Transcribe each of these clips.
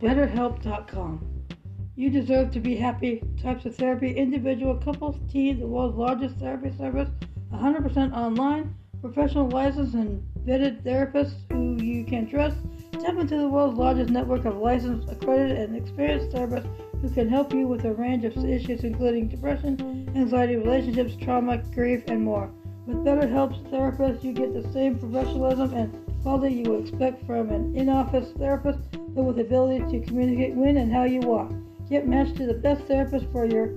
BetterHelp.com. You deserve to be happy. Types of therapy, individual, couples, teens, the world's largest therapy service, 100% online, professional licensed and vetted therapists who you can trust. Tap into the world's largest network of licensed, accredited, and experienced therapists who can help you with a range of issues including depression, anxiety, relationships, trauma, grief, and more. With BetterHelp's therapists, you get the same professionalism and quality you would expect from an in-office therapist, but with the ability to communicate when and how you want. Get matched to the best therapist for your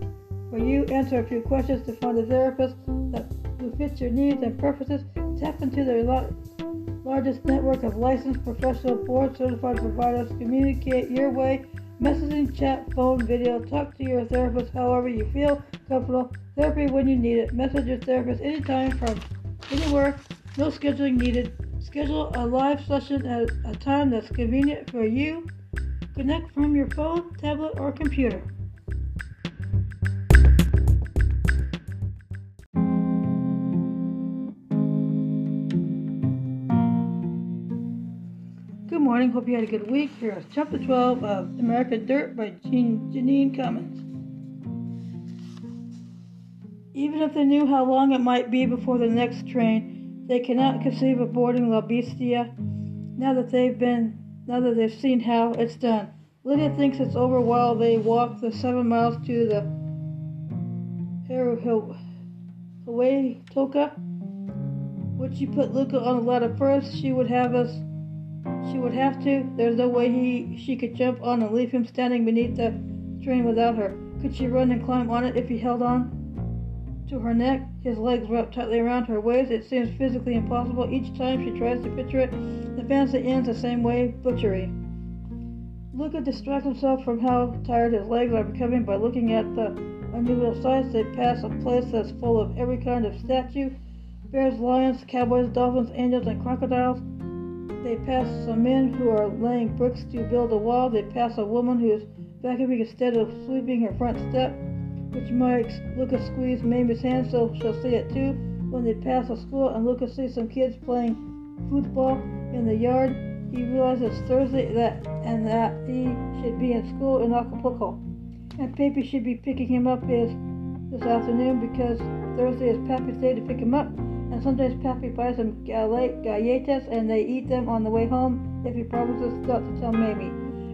for you. Answer a few questions to find a therapist that who fits your needs and preferences. Tap into their largest network of licensed professional board certified providers. Communicate your way. Messaging, chat, phone, video. Talk to your therapist however you feel comfortable. Therapy when you need it. Message your therapist anytime from anywhere. No scheduling needed. Schedule a live session at a time that's convenient for you. Connect from your phone, tablet, or computer. Good morning. Hope you had a good week. Here is chapter 12 of American Dirt by Jean, Jeanine Cummins. Even if they knew how long it might be before the next train, they cannot conceive of boarding La Bestia now that they've been now that they've seen how it's done. Lydia thinks it's over while they walk the seven miles to the Hawaii Toka. Would she put Luca on the ladder first? She would have us she would have to. There's no way he she could jump on and leave him standing beneath the train without her. Could she run and climb on it if he held on to her neck, his legs wrapped tightly around her waist? It seems physically impossible. Each time she tries to picture it, the fantasy ends the same way, butchery. Luca distracts himself from how tired his legs are becoming by looking at the unusual sights. They pass a place that's full of every kind of statue bears, lions, cowboys, dolphins, angels, and crocodiles. They pass some men who are laying bricks to build a wall. They pass a woman who is vacuuming instead of sweeping her front step, which makes Lucas squeeze Mamie's hand so she'll see it too. When they pass a school and Lucas sees some kids playing football in the yard, he realizes it's Thursday that and that he should be in school in Acapulco. And Pappy should be picking him up this, this afternoon because Thursday is Pappy's day to pick him up and sometimes Pappy buys some galletas and they eat them on the way home if he promises not to tell Mamie.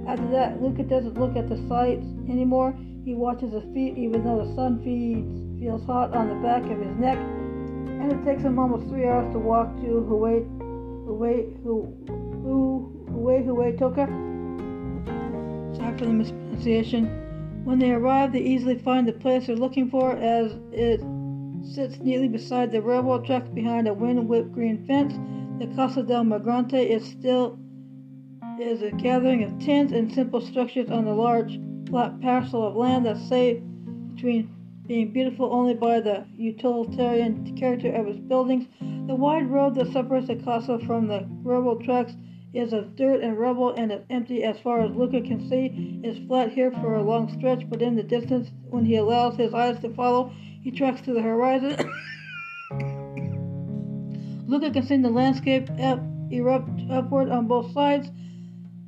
After that, Luca doesn't look at the sights anymore. He watches his feet even though the sun feeds, feels hot on the back of his neck. And it takes him almost three hours to walk to Hawaii, Hawaii, Hawaii, Hawaii, Toka. Sorry for the mispronunciation. When they arrive, they easily find the place they're looking for as it sits neatly beside the railroad tracks behind a wind-whipped green fence. The Casa del Migrante is still is a gathering of tents and simple structures on a large flat parcel of land that's safe between being beautiful only by the utilitarian character of its buildings. The wide road that separates the casa from the railroad tracks is of dirt and rubble and is empty as far as Luca can see. It's flat here for a long stretch, but in the distance, when he allows his eyes to follow, he tracks to the horizon. Luca can see the landscape up, erupt upward on both sides.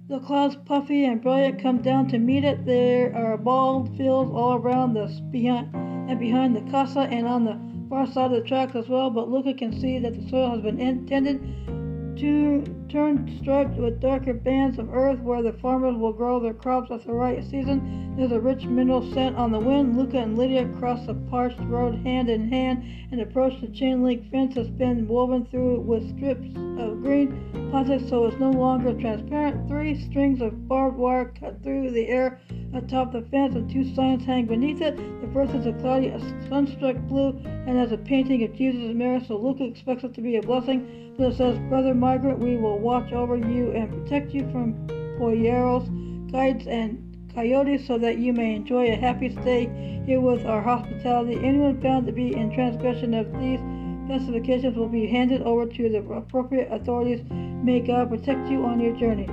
The clouds, puffy and brilliant, come down to meet it. There are bald fields all around the behind and behind the casa and on the far side of the tracks as well. But Luca can see that the soil has been intended to turn striped with darker bands of earth where the farmers will grow their crops at the right season. There's a rich mineral scent on the wind. Luca and Lydia cross the parched road hand in hand and approach the chain link fence that's been woven through with strips of green plastic so it's no longer transparent. Three strings of barbed wire cut through the air atop the fence and two signs hang beneath it. The first is a cloudy, a sunstruck blue and has a painting of Jesus Mary, so Luca expects it to be a blessing. But it says, Brother Migrant, we will watch over you and protect you from polleros, guides, and coyotes so that you may enjoy a happy stay here with our hospitality. Anyone found to be in transgression of these specifications will be handed over to the appropriate authorities. May God protect you on your journey.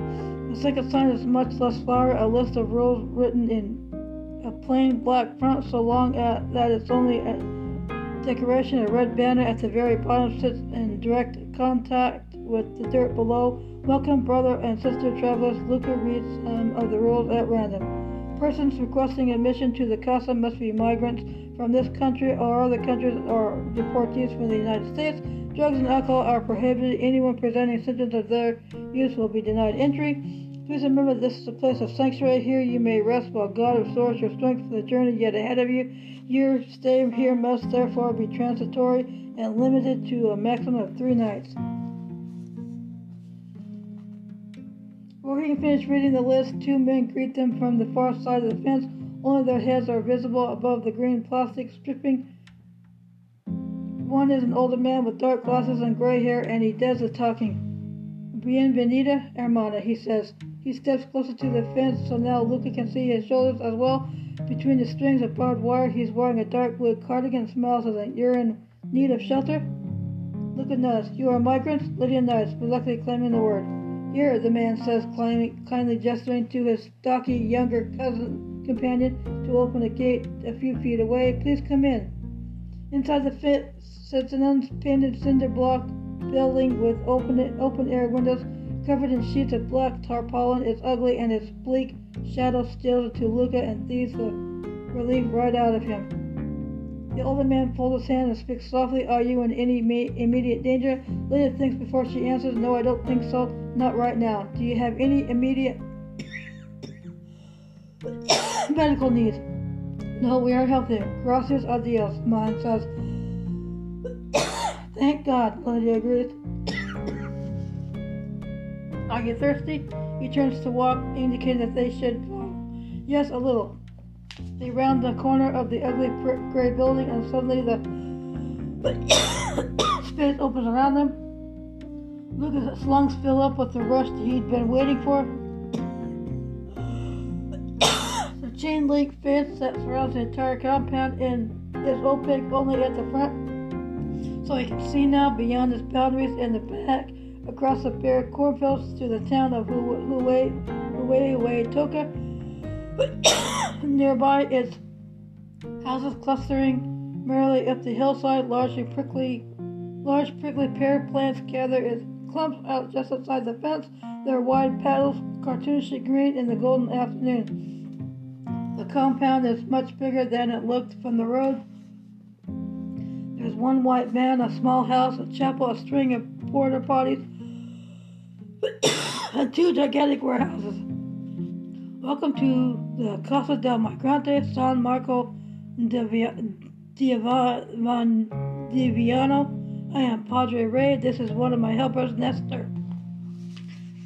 The second sign is much less flowery, a list of rules written in a plain black font so long that it's only a decoration. A red banner at the very bottom sits in direct contact with the dirt below. Welcome, brother and sister travelers. Luca reads some um, of the rules at random. Persons requesting admission to the casa must be migrants from this country or other countries or deportees from the United States. Drugs and alcohol are prohibited. Anyone presenting symptoms of their use will be denied entry. Please remember this is a place of sanctuary. Here you may rest while God restores your strength for the journey yet ahead of you. Your stay here must therefore be transitory and limited to a maximum of three nights. Before he can finish reading the list, two men greet them from the far side of the fence. Only their heads are visible above the green plastic stripping. One is an older man with dark glasses and gray hair, and he does the talking. Bienvenida, hermana, he says. He steps closer to the fence so now Luca can see his shoulders as well. Between the strings of barbed wire, he's wearing a dark blue cardigan and smiles as if you're in need of shelter. Luca nods. You are migrants? Lydia nods, reluctantly claiming the word. Here, the man says, kindly gesturing to his stocky younger cousin companion to open a gate a few feet away. Please come in. Inside the fence sits an unpainted cinder block building with open, open air windows covered in sheets of black tarpaulin. It's ugly and its bleak shadow steals to Luca and thieves the relief right out of him. The older man folds his hand and speaks softly. Are you in any immediate danger? Lydia thinks before she answers. No, I don't think so. Not right now. Do you have any immediate medical needs? No, we are healthy. Gracias a Dios, mine says. Thank God, Lydia agrees. Are you thirsty? He turns to walk, indicating that they should. Uh, yes, a little. They round the corner of the ugly gray building, and suddenly the space opens around them. Luca's lungs fill up with the rush he'd been waiting for. the chain link fence that surrounds the entire compound and is opaque only at the front, so he can see now beyond its boundaries in the back across the bare cornfields to the town of Huey Toka. Nearby, its houses clustering merrily up the hillside, largely prickly, large prickly pear plants gather in clumps out just outside the fence. Their wide petals, cartoonishly green in the golden afternoon. The compound is much bigger than it looked from the road. There's one white van, a small house, a chapel, a string of porta potties, and two gigantic warehouses. Welcome to the Casa del Migrante San Marco Diviano. I am Padre Ray. This is one of my helpers, Nestor.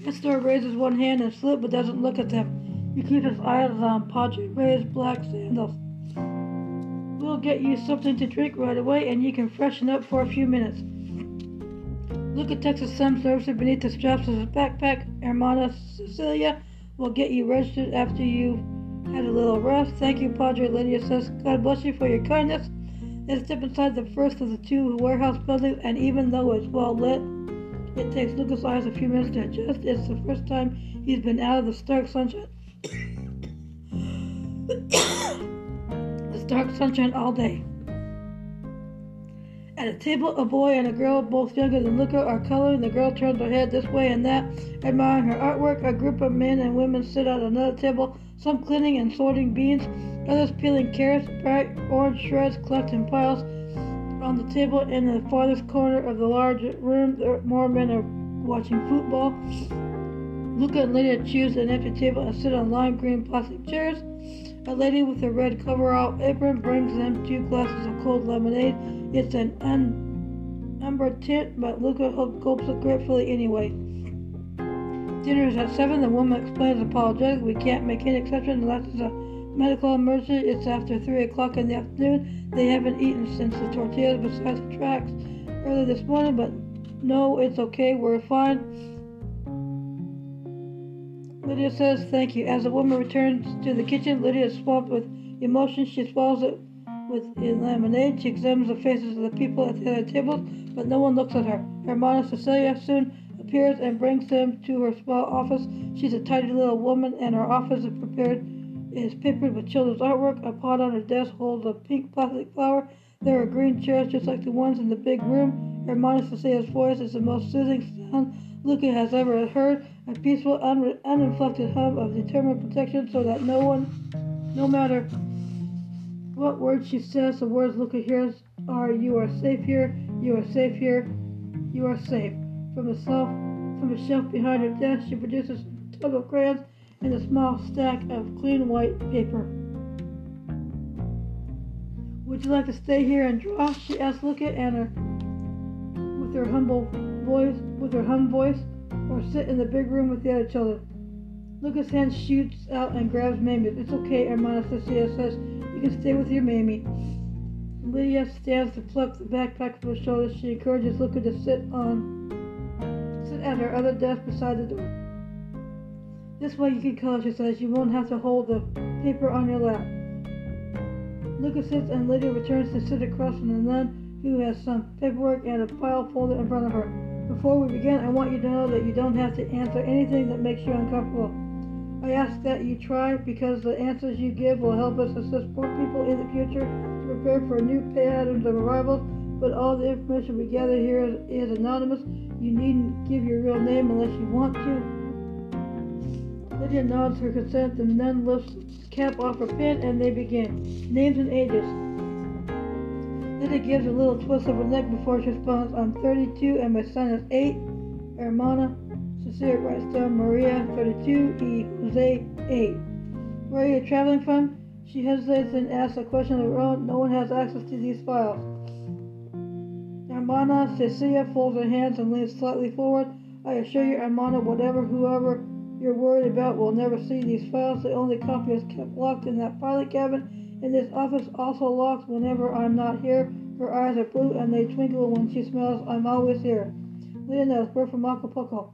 Nestor raises one hand and slip but doesn't look at them. He keeps his eyes on Padre Ray's black sandals. We'll get you something to drink right away and you can freshen up for a few minutes. Look at Texas Some Services beneath the straps of his backpack. Hermana Cecilia will get you registered after you've had a little rest. Thank you, Padre Lydia says. God bless you for your kindness. They step inside the first of the two warehouse buildings, and even though it's well lit, it takes Luca's eyes a few minutes to adjust. It's the first time he's been out of the stark sunshine. the stark sunshine all day. At a table, a boy and a girl, both younger than Luca, are coloring. The girl turns her head this way and that, admiring her artwork. A group of men and women sit at another table, some cleaning and sorting beans, others peeling carrots. Bright orange shreds collect in piles on the table in the farthest corner of the large room. More men are watching football. Luca and Lydia choose an empty table and sit on lime green plastic chairs. A lady with a red coverall apron brings them two glasses of cold lemonade. It's an un- umber tint, but Luca gulps it gratefully anyway. Dinner is at 7. The woman explains apologetically, We can't make any exception unless it's a medical emergency. It's after 3 o'clock in the afternoon. They haven't eaten since the tortillas besides the tracks early this morning, but no, it's okay. We're fine. Lydia says thank you. As the woman returns to the kitchen, Lydia is swamped with emotion. She swallows it with lemonade. She examines the faces of the people at the other tables, but no one looks at her. Hermana Cecilia soon appears and brings them to her small office. She's a tidy little woman, and her office is prepared is papered with children's artwork. A pot on her desk holds a pink plastic flower. There are green chairs just like the ones in the big room. Hermana Cecilia's voice is the most soothing sound Luca has ever heard, a peaceful, un- uninflected hum of determined protection so that no one, no matter what words she says, the words Luca hears are, You are safe here, you are safe here, you are safe. From a shelf, from a shelf behind her desk, she produces a tub of crayons and a small stack of clean white paper. Would you like to stay here and draw? She asked Luca and her, with her humble voice, with her hum voice, or sit in the big room with the other children. Luca's hand shoots out and grabs Mamie. It's okay, Hermana Cecilia says. You can stay with your Mamie. Lydia stands to pluck the backpack from her shoulders. She encourages Luca to sit on, sit at her other desk beside the door. This way you can color, she says. You won't have to hold the paper on your lap. Luca sits and Lydia returns to sit across from the nun who has some paperwork and a file folder in front of her. Before we begin, I want you to know that you don't have to answer anything that makes you uncomfortable. I ask that you try because the answers you give will help us assist more people in the future to prepare for new patterns of arrivals. But all the information we gather here is, anonymous. You needn't give your real name unless you want to. Lydia nods her consent and then lifts the cap off her pen and they begin. Names and ages. Lydia gives a little twist of her neck before she responds, I'm 32 and my son is 8. Hermana Cecilia down Maria, 32, E. Jose, 8. Where are you traveling from? She hesitates and asks a question of her own. No one has access to these files. Hermana Cecilia folds her hands and leans slightly forward. I assure you, Hermana, whatever, whoever you're worried about will never see these files. The only copy is kept locked in that pilot cabin, in this office, also locked whenever I'm not here. Her eyes are blue and they twinkle when she smiles. I'm always here. Lena we're from Acapulco.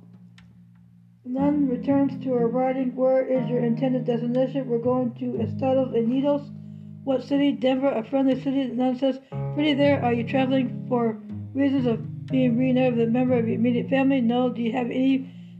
The nun returns to her writing. Where is your intended destination? We're going to Estados Unidos. What city? Denver, a friendly city. The nun says, Pretty there. Are you traveling for reasons of being reunited with a member of your immediate family? No. Do you have any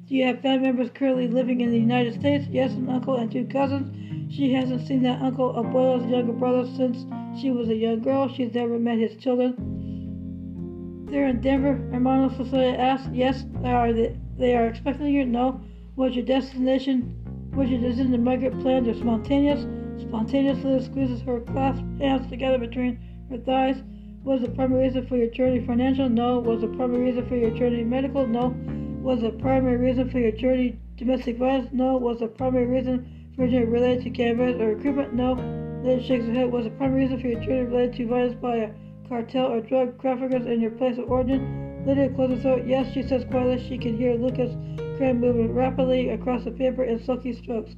do you have family members currently living in the United States? Yes, an uncle and two cousins. She hasn't seen that uncle, Abuelo's younger brother, since she was a young girl. She's never met his children. They're in Denver. Hermana Cecilia asked. Yes, they are they, they are expecting you? No. Was your destination? Was your decision to migrate planned or spontaneous? Spontaneously squeezes her clasped hands together between her thighs. Was the primary reason for your journey financial? No. Was the primary reason for your journey medical? No. Was the primary reason for your journey domestic violence? No. Was the primary reason for your journey related to campaigns or recruitment? No. Then shakes her head. Was the primary reason for your journey related to violence by a cartel or drug traffickers in your place of origin? Lydia closes her. Yes, she says quietly. She can hear Luca's crayon moving rapidly across the paper in silky strokes.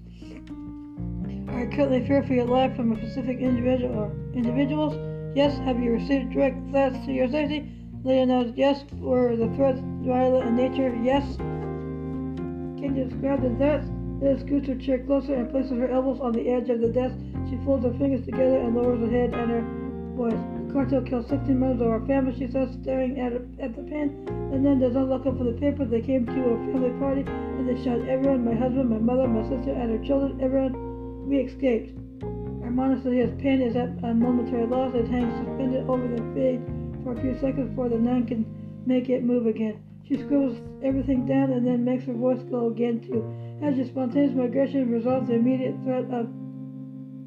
Are you currently fear for your life from a specific individual or individuals? Yes. Have you received direct threats to your safety? Lydia nods yes. Were the threats violent in nature? Yes. Can you describe the threats? Lydia scoots her chair closer and places her elbows on the edge of the desk. She folds her fingers together and lowers her head and her The cartel killed 16 members of our family, she says, staring at, at the pen. And then does not look up for the paper. They came to a family party and they shot everyone my husband, my mother, my sister, and her children. Everyone. We escaped. Hermana Celia's pen is at a momentary loss. It hangs suspended over the page for a few seconds before the nun can make it move again. She scribbles everything down and then makes her voice go again too. As your spontaneous migration resolves the immediate threat of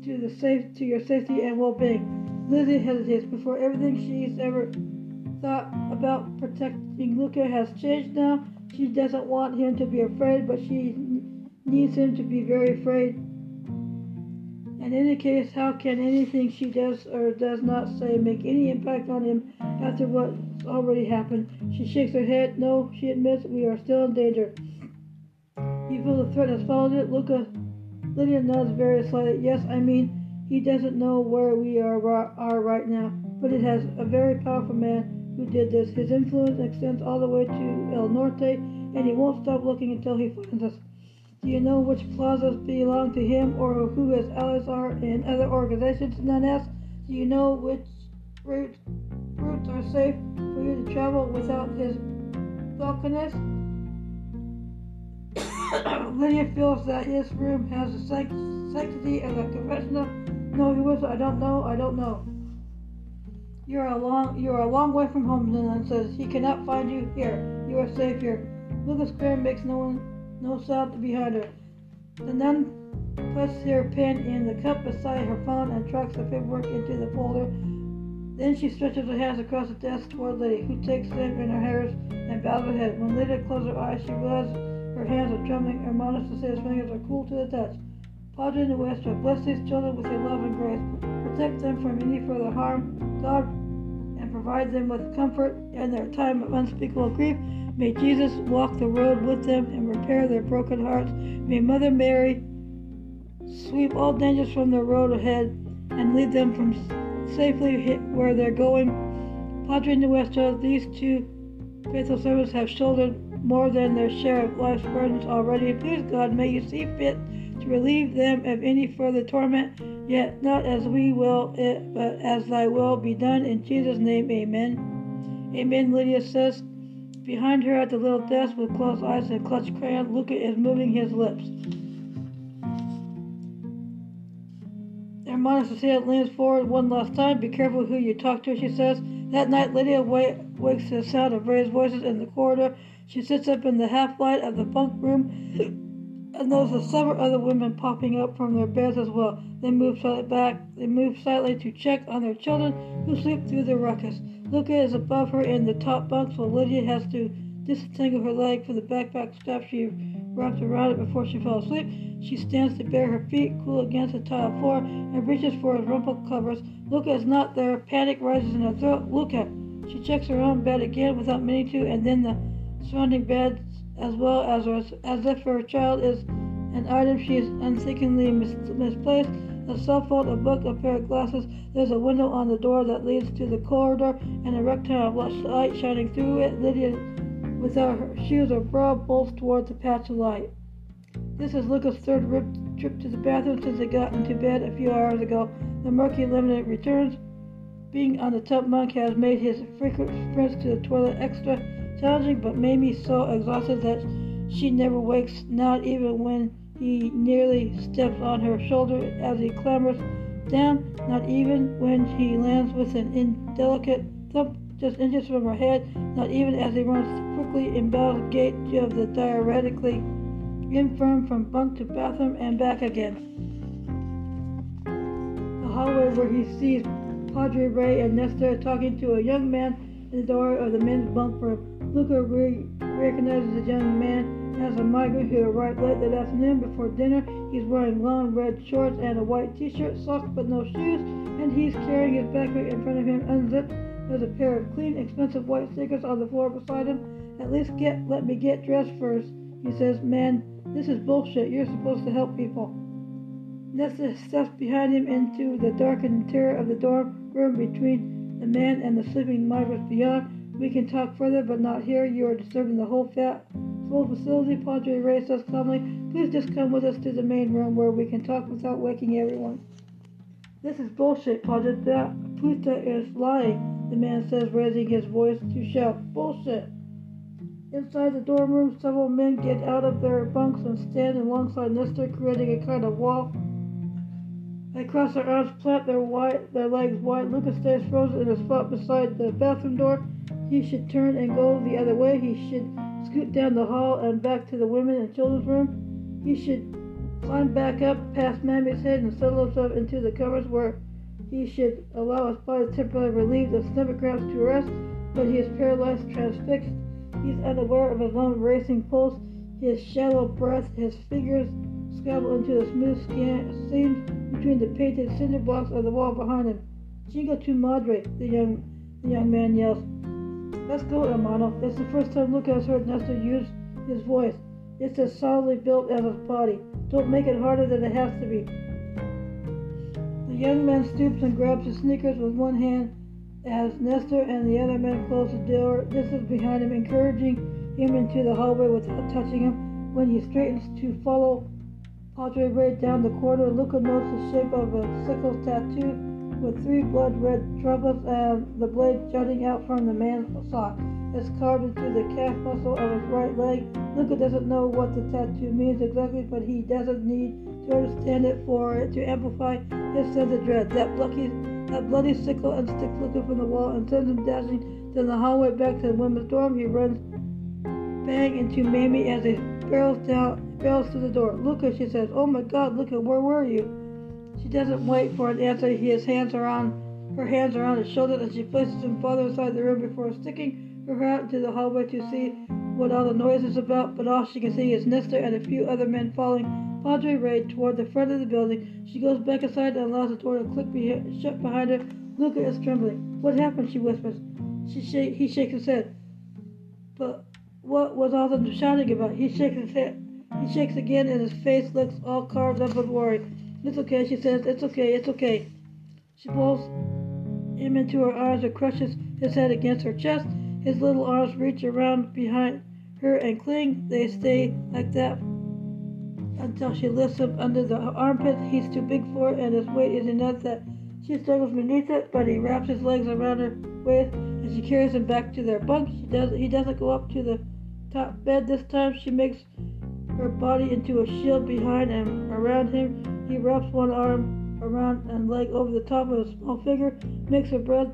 to the safe to your safety and well-being. Lizzie hesitates before everything she's ever thought about protecting Luca has changed now. She doesn't want him to be afraid, but she needs him to be very afraid. In any case, how can anything she does or does not say make any impact on him after what's already happened? She shakes her head. No, she admits we are still in danger. You feel the threat has followed it? Luca Lydia nods very slightly. Yes, I mean, he doesn't know where we are, are right now, but it has a very powerful man who did this. His influence extends all the way to El Norte, and he won't stop looking until he finds us. Do you know which plazas belong to him or who his allies are in other organizations? None asks. Do you know which routes, routes are safe for you to travel without his balconies? Lydia feels that his room has the sanctity of a confessional. No, he was. I don't know. I don't know. You're a long you are a long way from home, nun says. He cannot find you here. You are safe here. Luca's crayon makes no one no sound behind her. The nun puts her pen in the cup beside her phone and trucks the paperwork into the folder. Then she stretches her hands across the desk toward Lydia, who takes them in her hands and bows her head. When Lydia closes her eyes, she realizes her hands are trembling. Hermanos his fingers are cool to the touch. Padre Nuestro, bless these children with your love and grace. Protect them from any further harm. God, and provide them with comfort in their time of unspeakable grief. May Jesus walk the road with them and repair their broken hearts. May Mother Mary sweep all dangers from the road ahead and lead them from safely where they're going. Padre Nuestro, these two faithful servants have shouldered more than their share of life's burdens already. Please, God, may you see fit to relieve them of any further torment, yet not as we will it, but as thy will be done. In Jesus' name, amen. Amen, Lydia says. Behind her at the little desk with closed eyes and clutched crayon, Luca is moving his lips. Hermana head leans forward one last time. Be careful who you talk to, she says. That night, Lydia wakes to the sound of raised voices in the corridor. She sits up in the half light of the bunk room and notices several other women popping up from their beds as well. They move slightly back. They move slightly to check on their children who sleep through the ruckus. Luca is above her in the top bunk, so Lydia has to disentangle her leg from the backpack strap she wrapped around it before she fell asleep. She stands to bare her feet, cool against the tile floor, and reaches for his rumpled covers. Luca is not there. Panic rises in her throat. Luca! She checks her own bed again without meaning to, and then the surrounding beds as well as as if her child is an item she is unthinkingly mis- misplaced a cell phone, a book, a pair of glasses. There's a window on the door that leads to the corridor, and a rectangle of light shining through it. Lydia, without her shoes or bra, bolts towards the patch of light. This is Luca's third trip to the bathroom since he got into bed a few hours ago. The murky limited returns. Being on the top bunk has made his frequent sprints to the toilet extra challenging, but Mamie so exhausted that she never wakes, not even when he nearly steps on her shoulder as he clambers down, not even when he lands with an indelicate thump just inches from her head, not even as he runs quickly embellished gait of the diuretically infirm from bunk to bathroom and back again. The hallway where he sees Padre Ray and Nestor talking to a young man in the door of the men's bunk room. Luca re- recognizes the young man as a migrant who arrived late that afternoon before dinner. He's wearing long red shorts and a white t-shirt, socks but no shoes, and he's carrying his backpack in front of him unzipped. There's a pair of clean, expensive white sneakers on the floor beside him. At least get let me get dressed first. He says, Man, this is bullshit. You're supposed to help people. Nestor steps behind him into the darkened interior of the dorm room between the man and the sleeping migrants beyond. We can talk further, but not here. You are disturbing the whole Full facility, Padre Ray says calmly. Please just come with us to the main room where we can talk without waking everyone. This is bullshit, Padre. That puta is lying, the man says, raising his voice to shout. Bullshit. Inside the dorm room, several men get out of their bunks and stand alongside Nestor, creating a kind of wall. They cross their arms, plant their, their legs wide. Lucas stays frozen in a spot beside the bathroom door. He should turn and go the other way. He should scoot down the hall and back to the women and children's room. He should climb back up past Mammy's head and settle himself into the covers where he should allow his body to temporarily relieve the stomach cramps to rest, but he is paralyzed, transfixed. He's unaware of his own racing pulse, his shallow breath, his fingers scrabble into the smooth skin, seams between the painted cinder blocks of the wall behind him. Chinga tu madre, the young, the young man yells. Let's go, hermano. It's the first time Lucas heard Nestor use his voice. It's as solidly built as his body. Don't make it harder than it has to be. The young man stoops and grabs his sneakers with one hand as Nestor and the other men close the door. This is behind him, encouraging him into the hallway without touching him. When he straightens to follow Padre Ray down the corridor, Luca notes the shape of a sickle tattoo with three blood red trumpets and the blade jutting out from the man's sock. It's carved into the calf muscle of his right leg. Luca doesn't know what the tattoo means exactly, but he doesn't need to understand it for it to amplify his sense of dread. That bloody that bloody sickle and stick looking from the wall and sends him dashing down the hallway back to the women's dorm. He runs bang into Mamie as he barrels down barrels through the door. Luca, she says, Oh my god, Luca, where were you? She doesn't wait for an answer. His hands are on her hands are on his shoulders and she places him farther inside the room before sticking her head into the hallway to see what all the noise is about, but all she can see is Nestor and a few other men following Padre Ray toward the front of the building. She goes back inside and allows the door to click shut behind her. Luca is trembling. What happened? She whispers. She sh- he shakes his head. But what was all the shouting about? He shakes his head. He shakes again and his face looks all carved up with worry. It's okay, she says. It's okay, it's okay. She pulls him into her arms and crushes his head against her chest. His little arms reach around behind her and cling. They stay like that until she lifts him under the armpit. He's too big for it, and his weight is enough that she struggles beneath it. But he wraps his legs around her waist, and she carries him back to their bunk. She does. He doesn't go up to the top bed this time. She makes her body into a shield behind and around him. He wraps one arm around and leg over the top of his small figure, makes her breath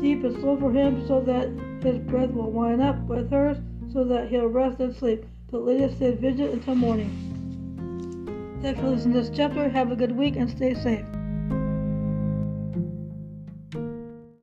deep and slow for him so that his breath will wind up with hers so that he'll rest and sleep. The Lydia stayed vigilant until morning. Thanks for listening to this chapter. Have a good week and stay safe.